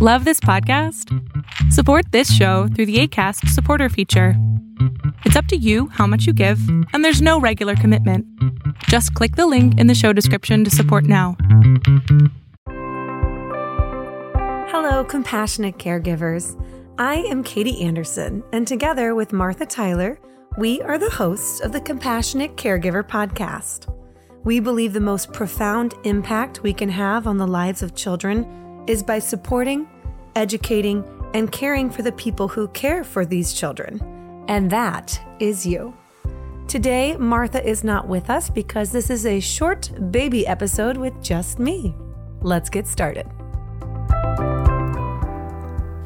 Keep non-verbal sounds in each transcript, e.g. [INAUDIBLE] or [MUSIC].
Love this podcast? Support this show through the ACAST supporter feature. It's up to you how much you give, and there's no regular commitment. Just click the link in the show description to support now. Hello, compassionate caregivers. I am Katie Anderson, and together with Martha Tyler, we are the hosts of the Compassionate Caregiver Podcast. We believe the most profound impact we can have on the lives of children is by supporting, educating, and caring for the people who care for these children. And that is you. Today, Martha is not with us because this is a short baby episode with just me. Let's get started.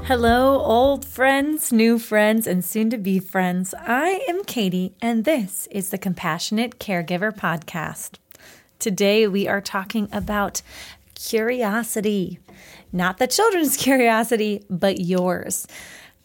Hello, old friends, new friends, and soon to be friends. I am Katie, and this is the Compassionate Caregiver Podcast. Today, we are talking about curiosity. Not the children's [LAUGHS] curiosity, but yours.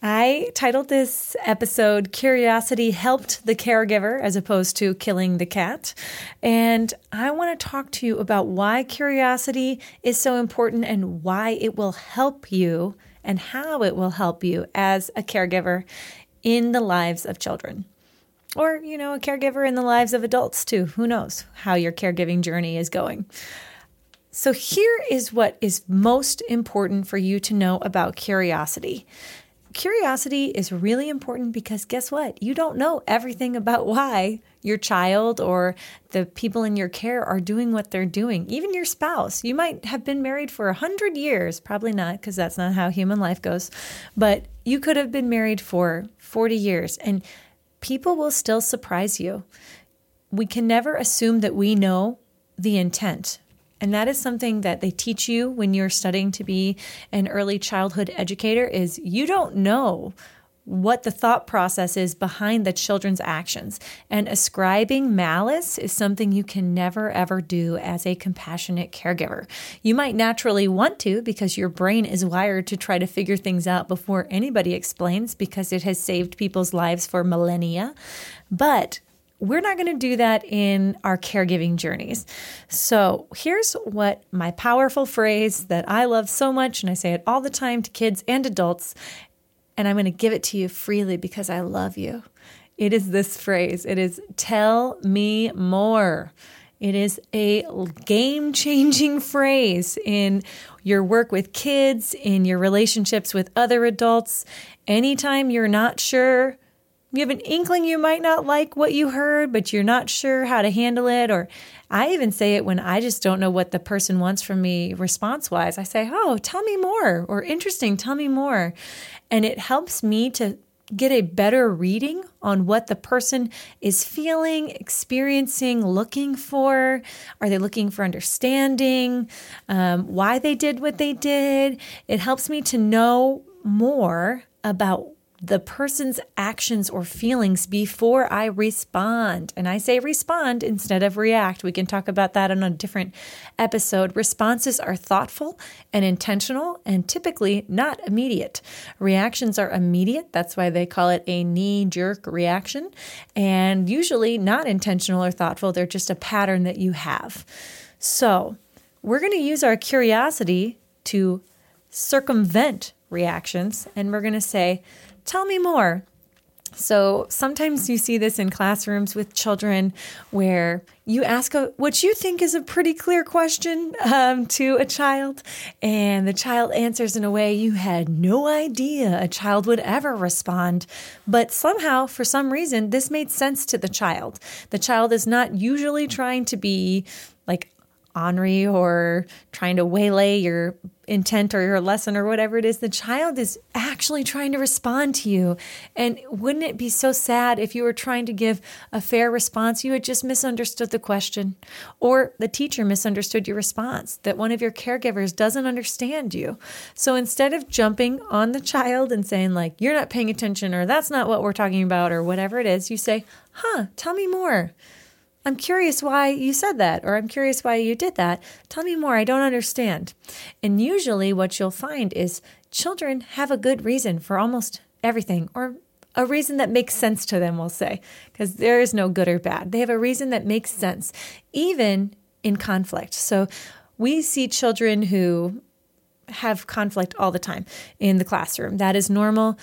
I titled this episode Curiosity Helped the Caregiver as opposed to Killing the Cat. And I want to talk to you about why curiosity is so important and why it will help you and how it will help you as a caregiver in the lives of children. Or, you know, a caregiver in the lives of adults too. Who knows how your caregiving journey is going. So, here is what is most important for you to know about curiosity. Curiosity is really important because guess what? You don't know everything about why your child or the people in your care are doing what they're doing. Even your spouse. You might have been married for a hundred years, probably not, because that's not how human life goes. But you could have been married for 40 years, and people will still surprise you. We can never assume that we know the intent and that is something that they teach you when you're studying to be an early childhood educator is you don't know what the thought process is behind the children's actions. And ascribing malice is something you can never ever do as a compassionate caregiver. You might naturally want to because your brain is wired to try to figure things out before anybody explains because it has saved people's lives for millennia. But we're not going to do that in our caregiving journeys. So, here's what my powerful phrase that I love so much, and I say it all the time to kids and adults, and I'm going to give it to you freely because I love you. It is this phrase it is, tell me more. It is a game changing [LAUGHS] phrase in your work with kids, in your relationships with other adults. Anytime you're not sure, you have an inkling you might not like what you heard, but you're not sure how to handle it. Or I even say it when I just don't know what the person wants from me response wise. I say, Oh, tell me more, or interesting, tell me more. And it helps me to get a better reading on what the person is feeling, experiencing, looking for. Are they looking for understanding? Um, why they did what they did? It helps me to know more about the person's actions or feelings before I respond. And I say respond instead of react. We can talk about that on a different episode. Responses are thoughtful and intentional and typically not immediate. Reactions are immediate. That's why they call it a knee jerk reaction. And usually not intentional or thoughtful. They're just a pattern that you have. So we're going to use our curiosity to circumvent reactions. And we're going to say, Tell me more. So sometimes you see this in classrooms with children where you ask a, what you think is a pretty clear question um, to a child, and the child answers in a way you had no idea a child would ever respond. But somehow, for some reason, this made sense to the child. The child is not usually trying to be like ornery or trying to waylay your intent or your lesson or whatever it is, the child is actually trying to respond to you. And wouldn't it be so sad if you were trying to give a fair response, you had just misunderstood the question, or the teacher misunderstood your response, that one of your caregivers doesn't understand you? So instead of jumping on the child and saying, like, you're not paying attention, or that's not what we're talking about, or whatever it is, you say, huh, tell me more. I'm curious why you said that, or I'm curious why you did that. Tell me more. I don't understand. And usually, what you'll find is children have a good reason for almost everything, or a reason that makes sense to them, we'll say, because there is no good or bad. They have a reason that makes sense, even in conflict. So we see children who have conflict all the time in the classroom. That is normal.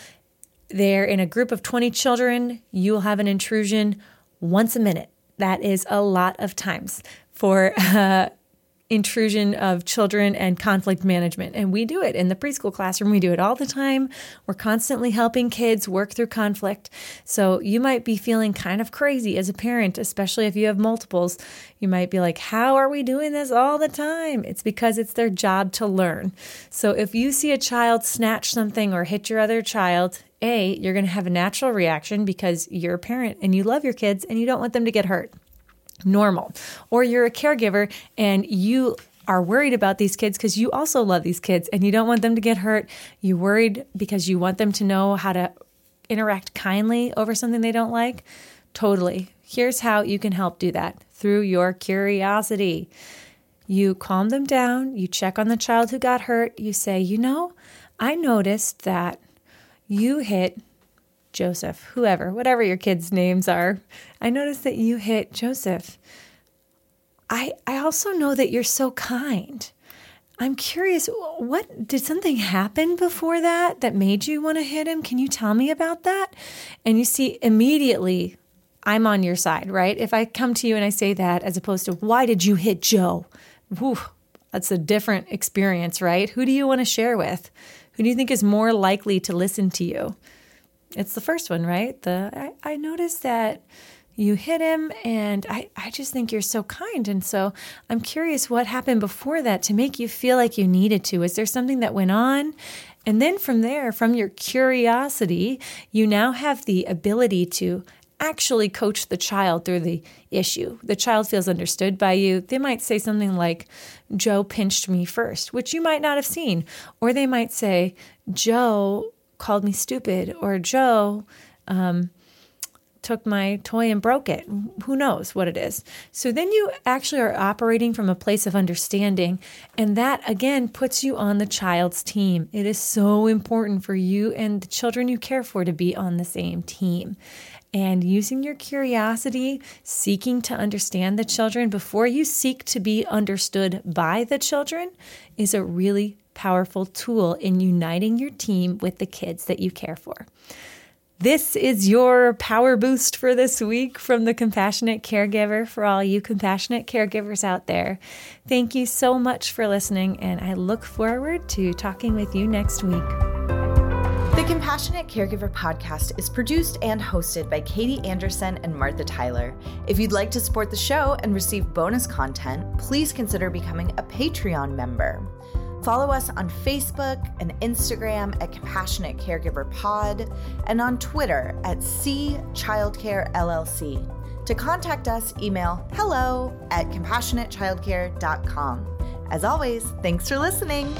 They're in a group of 20 children. You will have an intrusion once a minute. That is a lot of times for [LAUGHS] uh, intrusion of children and conflict management. And we do it in the preschool classroom. We do it all the time. We're constantly helping kids work through conflict. So you might be feeling kind of crazy as a parent, especially if you have multiples. You might be like, How are we doing this all the time? It's because it's their job to learn. So if you see a child snatch something or hit your other child, a, you're going to have a natural reaction because you're a parent and you love your kids and you don't want them to get hurt normal. Or you're a caregiver and you are worried about these kids because you also love these kids and you don't want them to get hurt. You're worried because you want them to know how to interact kindly over something they don't like. Totally. Here's how you can help do that through your curiosity. You calm them down, you check on the child who got hurt, you say, You know, I noticed that you hit Joseph, whoever, whatever your kids' names are. I noticed that you hit Joseph. I I also know that you're so kind. I'm curious, what did something happen before that that made you want to hit him? Can you tell me about that? And you see immediately I'm on your side, right? If I come to you and I say that as opposed to why did you hit Joe? Whew, that's a different experience, right? Who do you want to share with? Who do you think is more likely to listen to you? It's the first one, right? The I, I noticed that you hit him and I, I just think you're so kind. And so i'm curious what happened before that to make you feel like you needed to. Is there something that went on? And then from there from your curiosity you now have the ability to actually coach the child through the issue. The child feels understood by you. They might say something like joe pinched me first which you might not have seen. Or they might say joe called me stupid or Joe um, took my toy and broke it. Who knows what it is? So then you actually are operating from a place of understanding. And that again puts you on the child's team. It is so important for you and the children you care for to be on the same team. And using your curiosity, seeking to understand the children before you seek to be understood by the children is a really powerful tool in uniting your team with the kids that you care for. This is your power boost for this week from the Compassionate Caregiver for all you compassionate caregivers out there. Thank you so much for listening, and I look forward to talking with you next week. The Compassionate Caregiver podcast is produced and hosted by Katie Anderson and Martha Tyler. If you'd like to support the show and receive bonus content, please consider becoming a Patreon member. Follow us on Facebook and Instagram at Compassionate Caregiver Pod and on Twitter at C Childcare LLC. To contact us, email hello at compassionatechildcare.com. As always, thanks for listening.